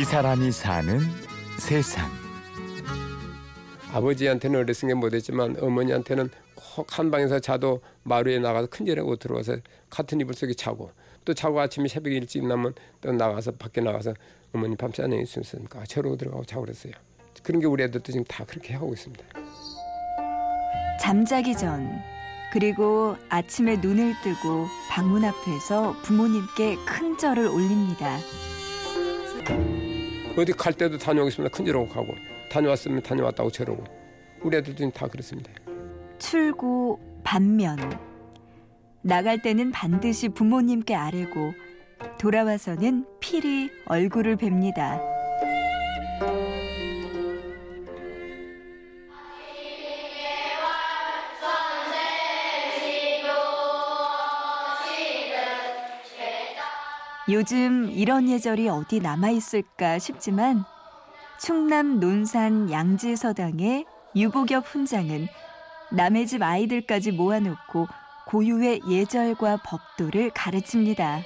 이 사람이 사는 세상. 아버지한테는 어렸을 게 못했지만 어머니한테는 꼭 한 방에서 자도 마루에 나가서 큰절하고 들어와서 같은 이불 속에 자고 또 자고 아침에 새벽에 일찍 나면 또 나가서 밖에 나가서 어머니 밤새 안에 있으니까 저러고 들어가고 자고 그랬어요. 그런 게 우리 애들도 지금 다 그렇게 하고 있습니다. 잠자기 전 그리고 아침에 눈을 뜨고 방문 앞에서 부모님께 큰 절을 올립니다. 어디 갈 때도 다녀오겠습니다. 큰절하고 가고 다녀왔으면 다녀왔다고 저러고 우리 애들도 다 그렇습니다. 출구 반면 나갈 때는 반드시 부모님께 아뢰고 돌아와서는 필히 얼굴을 뵙니다. 요즘 이런 예절이 어디 남아있을까 싶지만 충남 논산 양지서당의 유보겹 훈장은 남의 집 아이들까지 모아놓고 고유의 예절과 법도를 가르칩니다.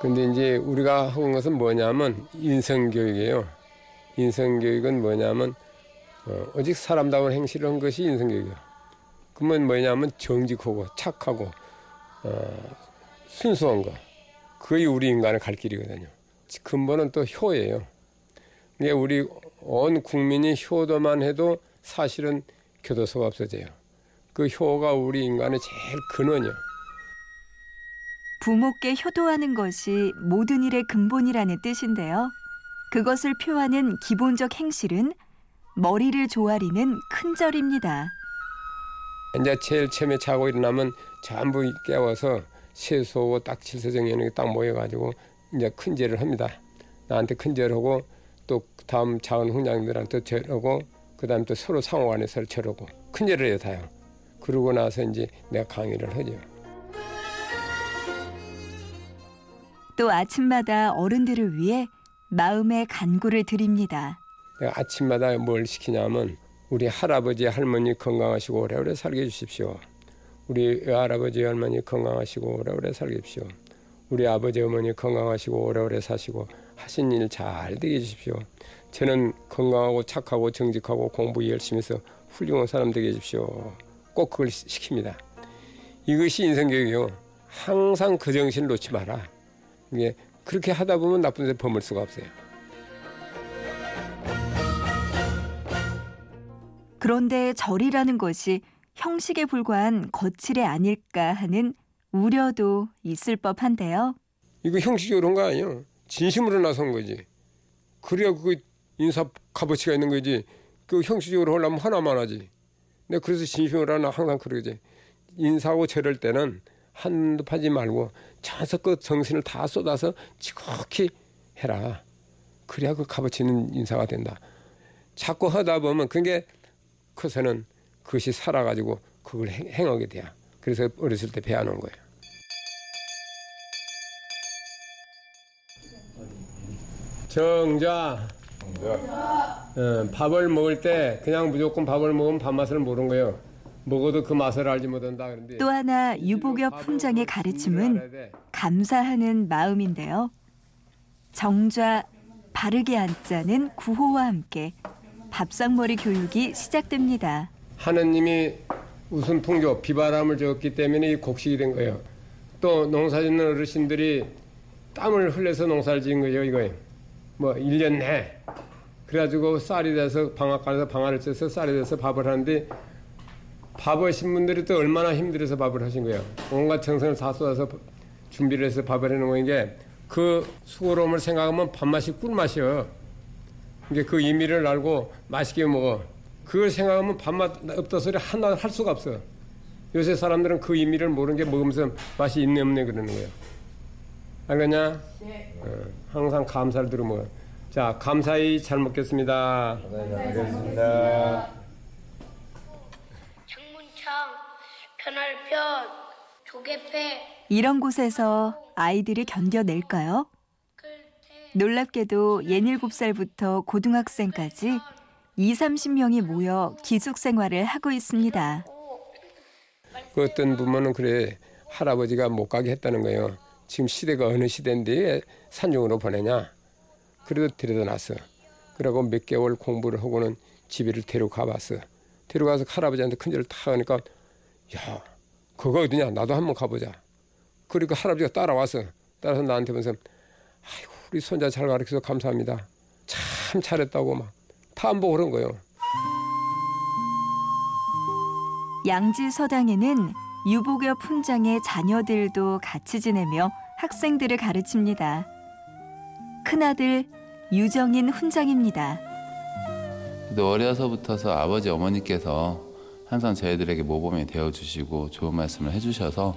근데 이제 우리가 하고 있는 것은 뭐냐면 인성교육이에요. 인성교육은 뭐냐면 어, 오직 사람다운 행실을 한 것이 인성교육이에요. 그러면 뭐냐면 정직하고 착하고 어, 순수한 거. 그게 우리 인간을 갈 길이거든요. 근본은 또 효예요. 이게 우리 온 국민이 효도만 해도 사실은 교도소가 없어져요. 그 효가 우리 인간의 제일 근원이요. 부모께 효도하는 것이 모든 일의 근본이라는 뜻인데요. 그것을 표하는 기본적 행실은 머리를 조아리는 큰절입니다. 이제 제일 처음에 자고 일어나면 전부 깨워서 세수하고 딱 질서정연하게 딱 모여가지고 이제 큰절을 합니다. 나한테 큰절하고 또 다음 자원 훈장들한테 절하고 그 다음 또 서로 상호간에 서로 절하고 큰절을 해요 다요. 그러고 나서 이제 내가 강의를 하죠. 또 아침마다 어른들을 위해 마음의 간구를 드립니다. 내가 아침마다 뭘 시키냐면 우리 할아버지 할머니 건강하시고 오래오래 살게 해주십시오. 우리 할아버지 할머니 건강하시고 오래오래 살게 해주십시오. 우리 아버지 어머니 건강하시고 오래오래 사시고 하신 일 잘 되게 해주십시오. 저는 건강하고 착하고 정직하고 공부 열심히 해서 훌륭한 사람 되게 해주십시오. 꼭 그걸 시킵니다. 이것이 인성교육이요. 항상 그 정신을 놓지 마라. 이게 그렇게 하다 보면 나쁜 데 범을 수가 없어요. 그런데 절이라는 것이 형식에 불과한 거칠애 아닐까 하는 우려도 있을 법한데요. 이거 형식적으로 한거 아니에요. 진심으로 나선 거지. 그래야 그 인사 값어치가 있는 거지. 그 형식적으로 하려면 하나만 하지. 내가 그래서 진심으로 하나 항상 그러지. 인사하고 저럴 때는 한도 파지 말고 자석껏 정신을 다 쏟아서 지극히 해라. 그래야 그 값어치 있는 인사가 된다. 자꾸 하다 보면 그게 커서는 그것이 살아가지고 그걸 행, 하게 돼요. 그래서 어렸을 때 배워놓은 거예요. 정자. 어, 밥을 먹을 때 그냥 무조건 밥을 먹으면 밥맛을 모르는 거예요. 먹어도 그 맛을 알지 못한다. 그런데 또 하나 유보겹 훈장의 가르침은 감사하는 마음인데요. 정좌 바르게 앉자는 구호와 함께 밥상머리 교육이 시작됩니다. 하느님이 우선 풍조 비바람을 줬기 때문에 이 곡식이 된 거예요. 또 농사 짓는 어르신들이 땀을 흘려서 농사를 지은 거죠, 이거예요. 뭐 1년 내. 그래가지고 쌀이 돼서 방앗간에서 방아를 쪄서 쌀이 돼서 밥을 하는데 밥하신 분들이 또 얼마나 힘들어서 밥을 하신 거예요. 온갖 정성을 다 쏟아서 준비를 해서 밥을 해놓은 게그 수고로움을 생각하면 밥맛이 꿀맛이요. 이게 그 의미를 알고 맛있게 먹어. 그걸 생각하면 밥맛 없다 소리 하나 할 수가 없어. 요새 사람들은 그 의미를 모르는 게 먹으면서 맛이 있네 없네 그러는 거예요. 알겠냐? 네. 어, 항상 감사를 들으면. 자, 감사히 잘 먹겠습니다. 네, 먹겠습니다. 창문창, 편할편, 조개패. 이런 곳에서 아이들이 견뎌낼까요? 놀랍게도 67살부터 고등학생까지 2, 30명이 모여 기숙 생활을 하고 있습니다. 그 어떤 부모는 그래 할아버지가 못 가게 했다는 거예요. 지금 시대가 어느 시대인데 왜 산중으로 보내냐. 그래도 데려다 놨어. 그러고 몇 개월 공부를 하고는 집에를 데려가 봤어. 데려가서 할아버지한테 큰절을 타 하니까 야 그거 어디냐 나도 한번 가보자. 그리고 할아버지가 따라와서 따라서 나한테 보면서 아이고 우리 손자 잘 가르쳐서 감사합니다. 참 잘했다고 막 탐보 그런 거요. 양지 서당에는 유복여 훈장의 자녀들도 같이 지내며 학생들을 가르칩니다. 큰아들 유정인 훈장입니다. 또 어려서부터서 아버지 어머니께서 항상 저희들에게 모범이 되어 주시고 좋은 말씀을 해주셔서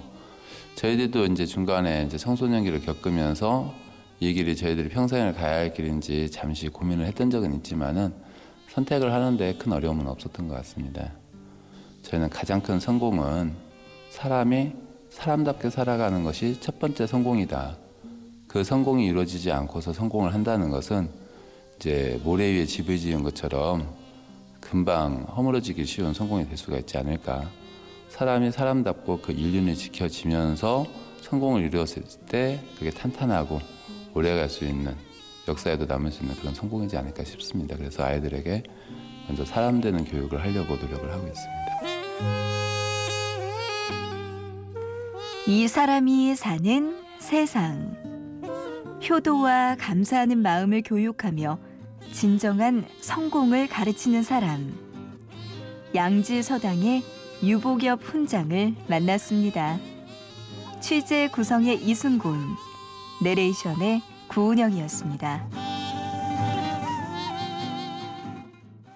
저희들도 이제 중간에 이제 청소년기를 겪으면서 이 길이 저희들이 평생을 가야 할 길인지 잠시 고민을 했던 적은 있지만은 선택을 하는데 큰 어려움은 없었던 것 같습니다. 저희는 가장 큰 성공은 사람이 사람답게 살아가는 것이 첫 번째 성공이다. 그 성공이 이루어지지 않고서 성공을 한다는 것은 이제 모래 위에 집을 지은 것처럼 금방 허물어지기 쉬운 성공이 될 수가 있지 않을까. 사람이 사람답고 그 인륜을 지켜지면서 성공을 이루었을 때 그게 탄탄하고 오래 갈 수 있는 역사에도 남을 수 있는 그런 성공이지 않을까 싶습니다. 그래서 아이들에게 먼저 사람 되는 교육을 하려고 노력을 하고 있습니다. 이 사람이 사는 세상. 효도와 감사하는 마음을 교육하며 진정한 성공을 가르치는 사람. 양지 서당의 유복엽 훈장을 만났습니다. 취재 구성의 이순곤, 내레이션의 구은영이었습니다.